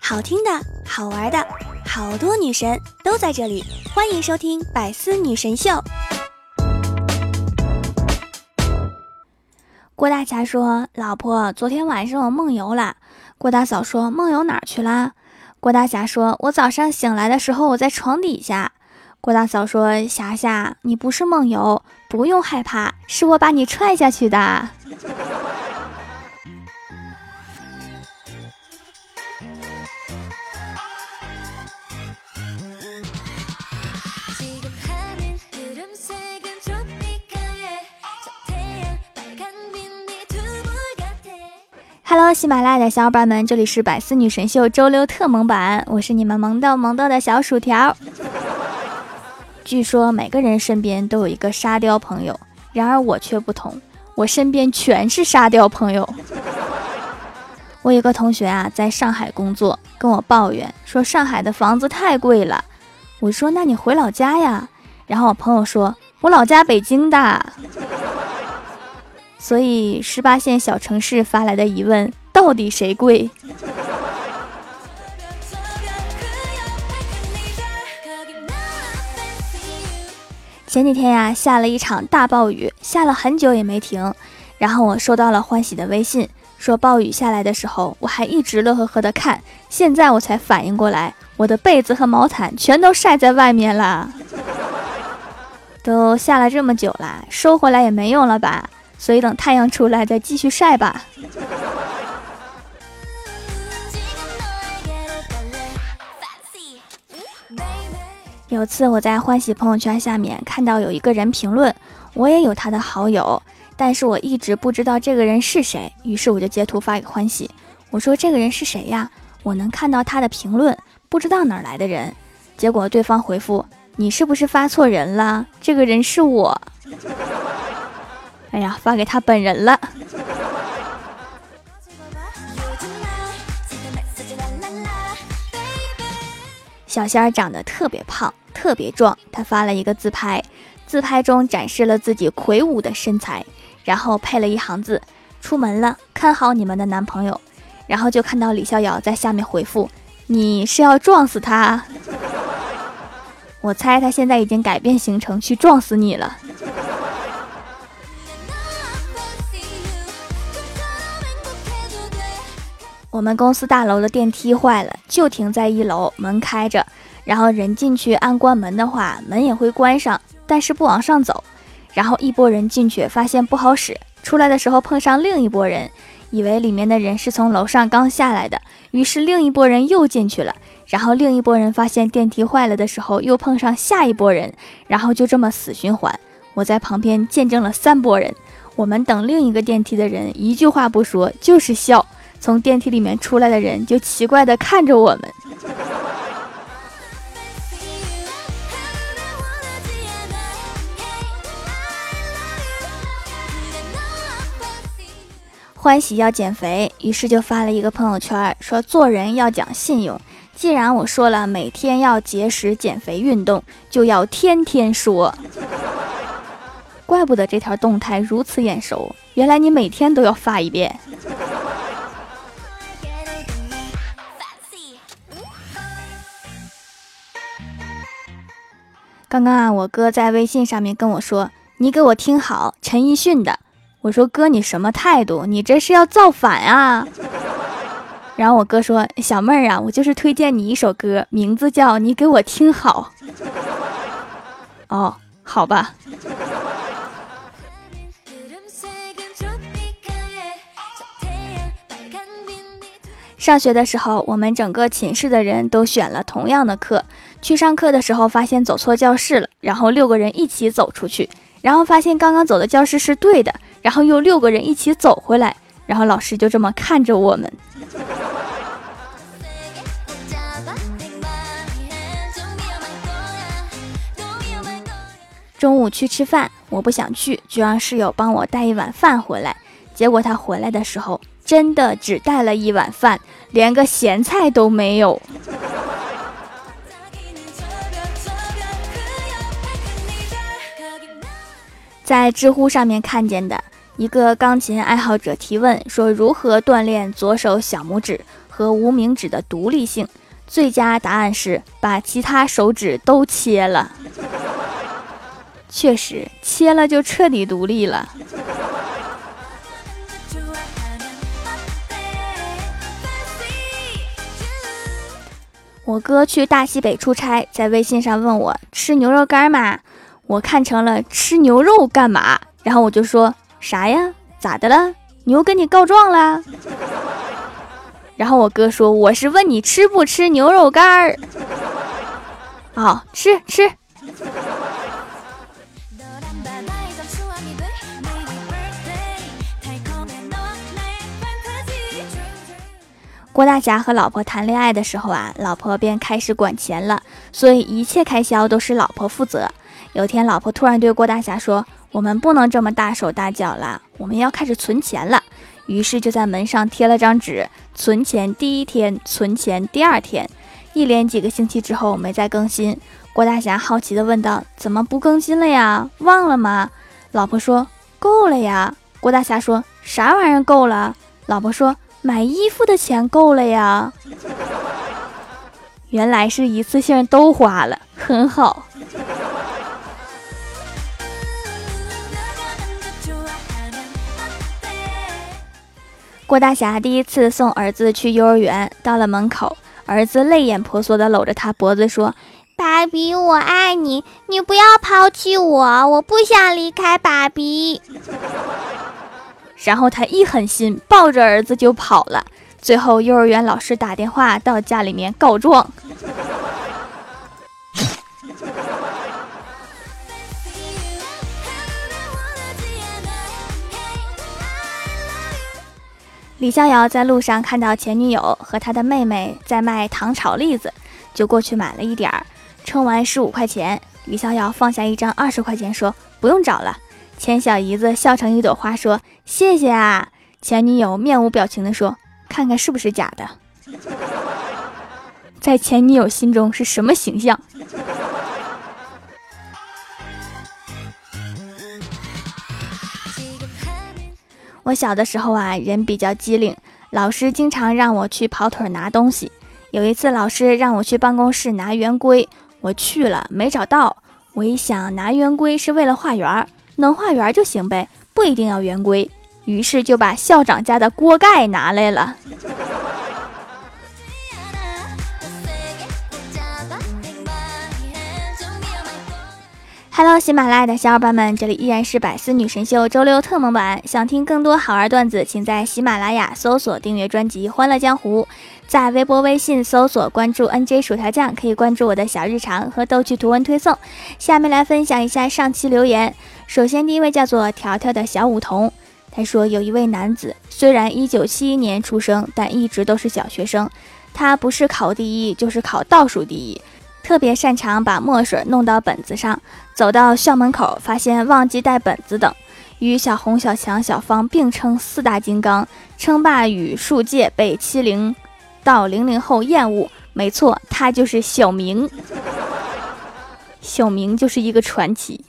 好听的，好玩的，好多女神都在这里，欢迎收听《百思女神秀》。郭大侠说：“老婆，昨天晚上我梦游了。”郭大嫂说：“梦游哪儿去啦？”郭大侠说：“我早上醒来的时候，我在床底下。”郭大嫂说：“霞霞，你不是梦游，不用害怕，是我把你踹下去的。”哈喽，喜马拉雅的小伙伴们，这里是百思女神秀周六特萌版，我是你们萌豆萌豆的小薯条。据说每个人身边都有一个沙雕朋友，然而我却不同，我身边全是沙雕朋友。我有个同学啊，在上海工作，跟我抱怨说上海的房子太贵了。我说那你回老家呀？然后我朋友说，我老家北京的。所以十八线小城市发来的疑问，到底谁贵？前几天呀，下了一场大暴雨，下了很久也没停。然后我收到了欢喜的微信，说暴雨下来的时候，我还一直乐呵呵的看。现在我才反应过来，我的被子和毛毯全都晒在外面了。都下了这么久了，收回来也没用了吧？所以等太阳出来再继续晒吧。有次我在欢喜朋友圈下面看到有一个人评论，我也有他的好友，但是我一直不知道这个人是谁，于是我就截图发给欢喜，我说这个人是谁呀？我能看到他的评论，不知道哪来的人。结果对方回复：你是不是发错人了？这个人是我。哎呀，发给他本人了。小仙儿长得特别胖，特别壮。他发了一个自拍，自拍中展示了自己魁梧的身材，然后配了一行字：“出门了，看好你们的男朋友。”然后就看到李逍遥在下面回复：“你是要撞死他？”我猜他现在已经改变行程去撞死你了。我们公司大楼的电梯坏了，就停在一楼，门开着，然后人进去按关门的话，门也会关上，但是不往上走。然后一拨人进去，发现不好使，出来的时候碰上另一拨人，以为里面的人是从楼上刚下来的，于是另一拨人又进去了。然后另一拨人发现电梯坏了的时候，又碰上下一拨人，然后就这么死循环。我在旁边见证了三拨人，我们等另一个电梯的人一句话不说，就是笑。从电梯里面出来的人就奇怪的看着我们。欢喜要减肥，于是就发了一个朋友圈，说做人要讲信用。既然我说了每天要节食、减肥、运动，就要天天说。怪不得这条动态如此眼熟，原来你每天都要发一遍。刚刚啊，我哥在微信上面跟我说：“你给我听好，陈奕迅的。”我说：“哥，你什么态度？你这是要造反啊？” 然后我哥说：“小妹儿啊，我就是推荐你一首歌，名字叫《你给我听好》。”哦，好吧。上学的时候，我们整个寝室的人都选了同样的课。去上课的时候，发现走错教室了，然后六个人一起走出去，然后发现刚刚走的教室是对的，然后又六个人一起走回来，然后老师就这么看着我们。中午去吃饭，我不想去，就让室友帮我带一碗饭回来。结果他回来的时候，真的只带了一碗饭，连个咸菜都没有。在知乎上面看见的，一个钢琴爱好者提问说：“如何锻炼左手小拇指和无名指的独立性？”最佳答案是把其他手指都切了。确实，切了就彻底独立了。我哥去大西北出差，在微信上问我吃牛肉干吗？我看成了吃牛肉干嘛？然后我就说。啥呀？咋的了？牛跟你告状了？然后我哥说：“我是问你吃不吃牛肉干儿。”好吃吃。郭大侠和老婆谈恋爱的时候啊，老婆便开始管钱了，所以一切开销都是老婆负责。有天，老婆突然对郭大侠说。我们不能这么大手大脚了，我们要开始存钱了。于是就在门上贴了张纸，存钱第一天，存钱第二天，一连几个星期之后没再更新。郭大侠好奇地问道：“怎么不更新了呀？忘了吗？”老婆说：“够了呀。”郭大侠说：“啥玩意儿够了？”老婆说：“买衣服的钱够了呀。”原来是一次性都花了，很好。郭大侠第一次送儿子去幼儿园，到了门口，儿子泪眼婆娑地搂着他脖子说：“爸比，我爱你，你不要抛弃我，我不想离开爸比。”然后他一狠心，抱着儿子就跑了。最后，幼儿园老师打电话到家里面告状。李逍遥在路上看到前女友和他的妹妹在卖糖炒栗子，就过去买了一点儿，称完十五块钱。李逍遥放下一张二十块钱，说：“不用找了。”钱小姨子笑成一朵花，说：“谢谢啊。”前女友面无表情地说：“看看是不是假的。”在前女友心中是什么形象？我小的时候啊，人比较机灵，老师经常让我去跑腿拿东西。有一次，老师让我去办公室拿圆规，我去了没找到。我一想，拿圆规是为了画圆，能画圆就行呗，不一定要圆规。于是就把校长家的锅盖拿来了。Hello，喜马拉雅的小伙伴们，这里依然是百思女神秀周六特蒙版。想听更多好玩段子，请在喜马拉雅搜索订阅专辑《欢乐江湖》，在微博、微信搜索关注 NJ 薯条酱，可以关注我的小日常和逗趣图文推送。下面来分享一下上期留言。首先，第一位叫做条条的小梧桐，他说有一位男子，虽然一九七一年出生，但一直都是小学生。他不是考第一，就是考倒数第一。特别擅长把墨水弄到本子上，走到校门口，发现忘记带本子等，与小红、小强、小芳并称四大金刚，称霸语数界，被七零到零零后厌恶。没错，他就是小明，小明就是一个传奇。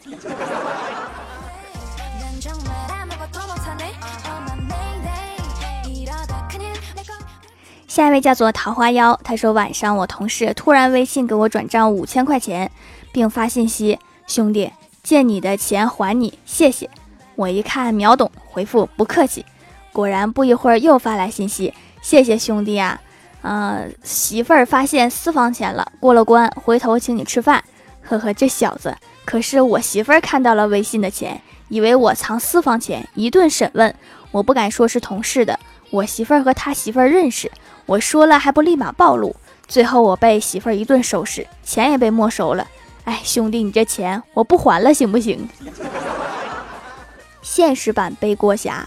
下一位叫做桃花妖，他说晚上我同事突然微信给我转账五千块钱，并发信息：“兄弟，借你的钱还你，谢谢。”我一看秒懂，回复不客气。果然不一会儿又发来信息：“谢谢兄弟啊，嗯，媳妇儿发现私房钱了，过了关，回头请你吃饭。”呵呵，这小子可是我媳妇儿看到了微信的钱，以为我藏私房钱，一顿审问，我不敢说是同事的，我媳妇儿和他媳妇儿认识。我说了还不立马暴露，最后我被媳妇儿一顿收拾，钱也被没收了。哎，兄弟，你这钱我不还了行不行？现实版背锅侠。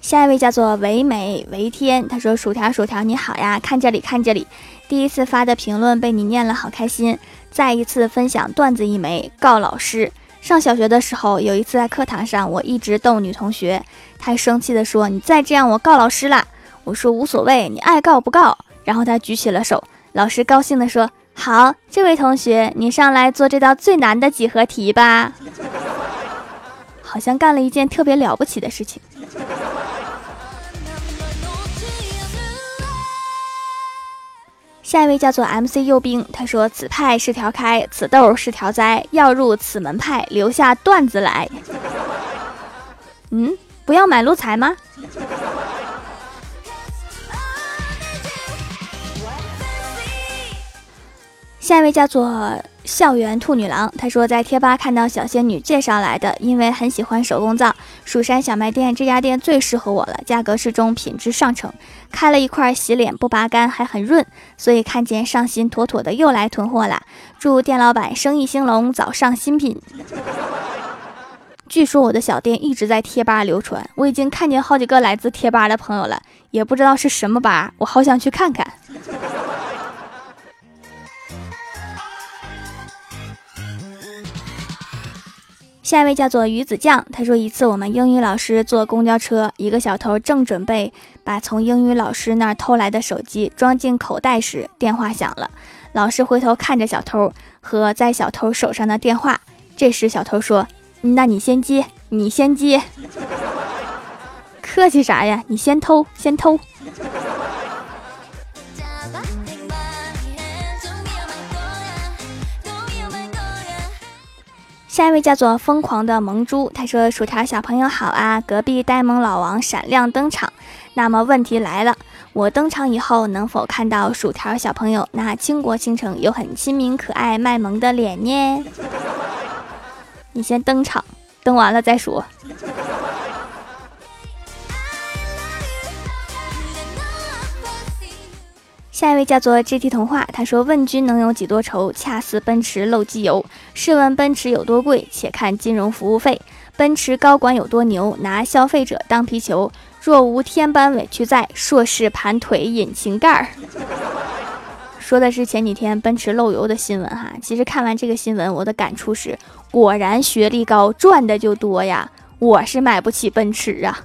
下一位叫做唯美唯天，他说：“薯条薯条你好呀，看这里看这里，第一次发的评论被你念了，好开心。再一次分享段子一枚，告老师。”上小学的时候，有一次在课堂上，我一直逗女同学，她生气地说：“你再这样，我告老师啦！”我说：“无所谓，你爱告不告。”然后她举起了手，老师高兴地说：“好，这位同学，你上来做这道最难的几何题吧。好像干了一件特别了不起的事情。下一位叫做 MC 右兵，他说：“此派是条开，此豆是条栽，要入此门派，留下段子来。”嗯，不要买路财吗？下一位叫做校园兔女郎，她说在贴吧看到小仙女介绍来的，因为很喜欢手工皂，蜀山小卖店这家店最适合我了，价格适中，品质上乘，开了一块洗脸不拔干，还很润，所以看见上新妥妥的又来囤货啦！祝店老板生意兴隆，早上新品。据说我的小店一直在贴吧流传，我已经看见好几个来自贴吧的朋友了，也不知道是什么吧，我好想去看看。下一位叫做鱼子酱，他说一次我们英语老师坐公交车，一个小偷正准备把从英语老师那儿偷来的手机装进口袋时，电话响了。老师回头看着小偷和在小偷手上的电话，这时小偷说：“那你先接，你先接，客气啥呀？你先偷，先偷。”下一位叫做疯狂的萌猪，他说：“薯条小朋友好啊，隔壁呆萌老王闪亮登场。那么问题来了，我登场以后能否看到薯条小朋友那倾国倾城又很亲民可爱卖萌的脸呢？你先登场，登完了再说。”下一位叫做 GT 童话，他说：“问君能有几多愁？恰似奔驰漏机油。试问奔驰有多贵？且看金融服务费。奔驰高管有多牛？拿消费者当皮球。若无天般委屈在，硕士盘腿引擎盖儿。”说的是前几天奔驰漏油的新闻哈。其实看完这个新闻，我的感触是：果然学历高赚的就多呀。我是买不起奔驰啊。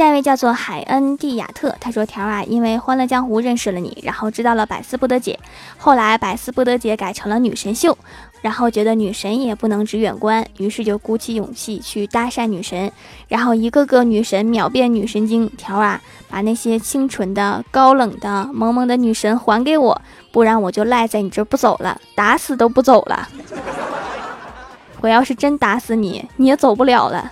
下一位叫做海恩蒂亚特，他说：“条啊，因为《欢乐江湖》认识了你，然后知道了百思不得解，后来百思不得解改成了女神秀，然后觉得女神也不能只远观，于是就鼓起勇气去搭讪女神，然后一个个女神秒变女神经。条啊，把那些清纯的、高冷的、萌萌的女神还给我，不然我就赖在你这不走了，打死都不走了。我要是真打死你，你也走不了了。”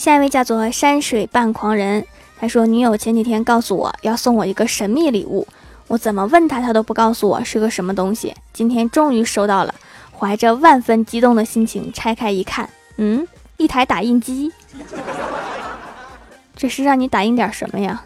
下一位叫做山水半狂人，他说女友前几天告诉我要送我一个神秘礼物，我怎么问他，他都不告诉我是个什么东西。今天终于收到了，怀着万分激动的心情拆开一看，嗯，一台打印机，这是让你打印点什么呀？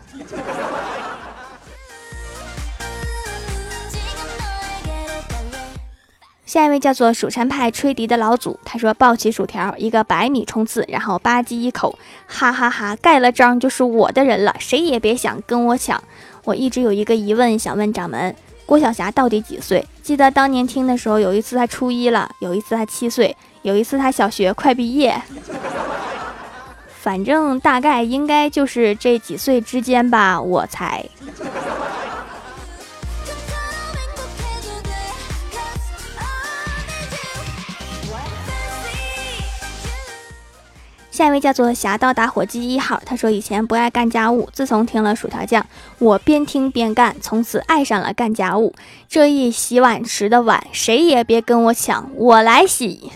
下一位叫做蜀山派吹笛的老祖，他说抱起薯条，一个百米冲刺，然后吧唧一口，哈哈哈，盖了章就是我的人了，谁也别想跟我抢。我一直有一个疑问想问掌门，郭晓霞到底几岁？记得当年听的时候，有一次她初一了，有一次她七岁，有一次她小学快毕业，反正大概应该就是这几岁之间吧，我猜。下一位叫做侠盗打火机一号，他说以前不爱干家务，自从听了薯条酱，我边听边干，从此爱上了干家务。这一洗碗池的碗，谁也别跟我抢，我来洗。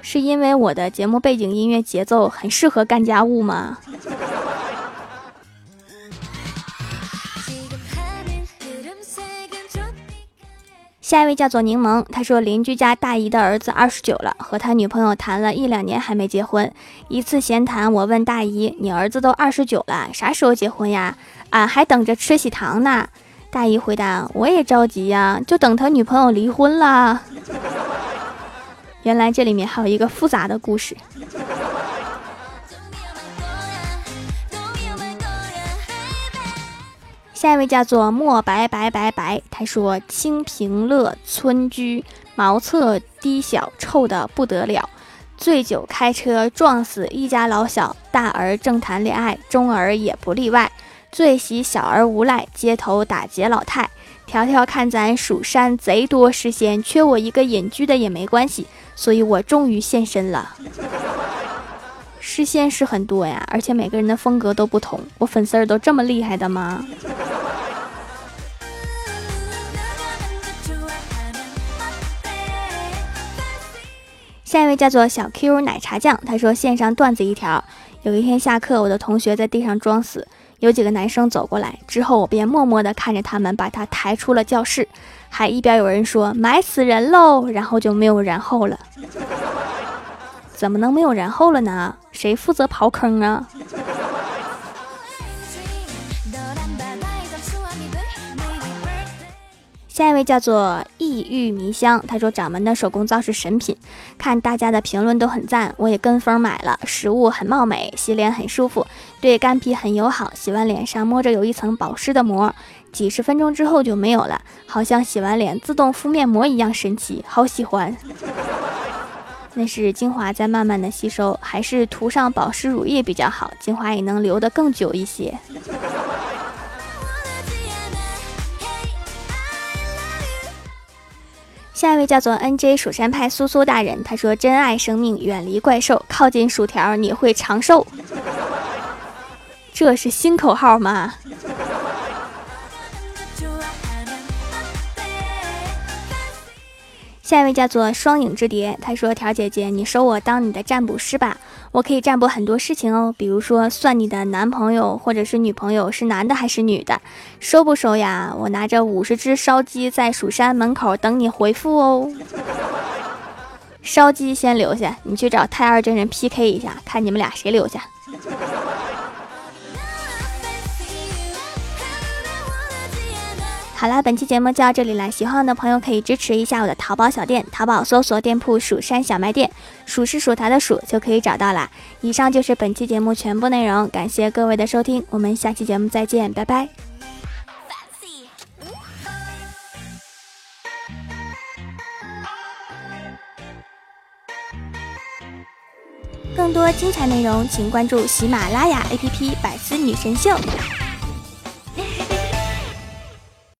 是因为我的节目背景音乐节奏很适合干家务吗？下一位叫做柠檬，他说邻居家大姨的儿子二十九了，和他女朋友谈了一两年还没结婚。一次闲谈，我问大姨：“你儿子都二十九了，啥时候结婚呀？”俺还等着吃喜糖呢。大姨回答：“我也着急呀，就等他女朋友离婚了。” 原来这里面还有一个复杂的故事。下一位叫做墨白白白白，他说清平乐村居，茅厕低小，臭的不得了。醉酒开车撞死一家老小，大儿正谈恋爱，中儿也不例外。最喜小儿无赖，街头打劫老太。条条看咱蜀山贼多诗仙，缺我一个隐居的也没关系，所以我终于现身了。诗仙是很多呀，而且每个人的风格都不同。我粉丝儿都这么厉害的吗？下一位叫做小 Q 奶茶酱，他说线上段子一条：有一天下课，我的同学在地上装死，有几个男生走过来，之后我便默默地看着他们把他抬出了教室，还一边有人说埋死人喽，然后就没有然后了。怎么能没有然后了呢？谁负责刨坑啊？下一位叫做异域迷香，他说掌门的手工皂是神品，看大家的评论都很赞，我也跟风买了。实物很貌美，洗脸很舒服，对干皮很友好，洗完脸上摸着有一层保湿的膜，几十分钟之后就没有了，好像洗完脸自动敷面膜一样神奇，好喜欢。那是精华在慢慢的吸收，还是涂上保湿乳液比较好？精华也能留得更久一些。下一位叫做 N J 蜀山派苏苏大人，他说：“珍爱生命，远离怪兽，靠近薯条你会长寿。”这是新口号吗？下一位叫做双影之蝶，他说：“条姐姐，你收我当你的占卜师吧，我可以占卜很多事情哦，比如说算你的男朋友或者是女朋友是男的还是女的，收不收呀？我拿着五十只烧鸡在蜀山门口等你回复哦。烧鸡先留下，你去找太二真人 PK 一下，看你们俩谁留下。”好啦，本期节目就到这里了。喜欢我的朋友可以支持一下我的淘宝小店，淘宝搜索店铺“蜀山小卖店”，数是薯条的数就可以找到了。以上就是本期节目全部内容，感谢各位的收听，我们下期节目再见，拜拜。更多精彩内容，请关注喜马拉雅 APP《百思女神秀》。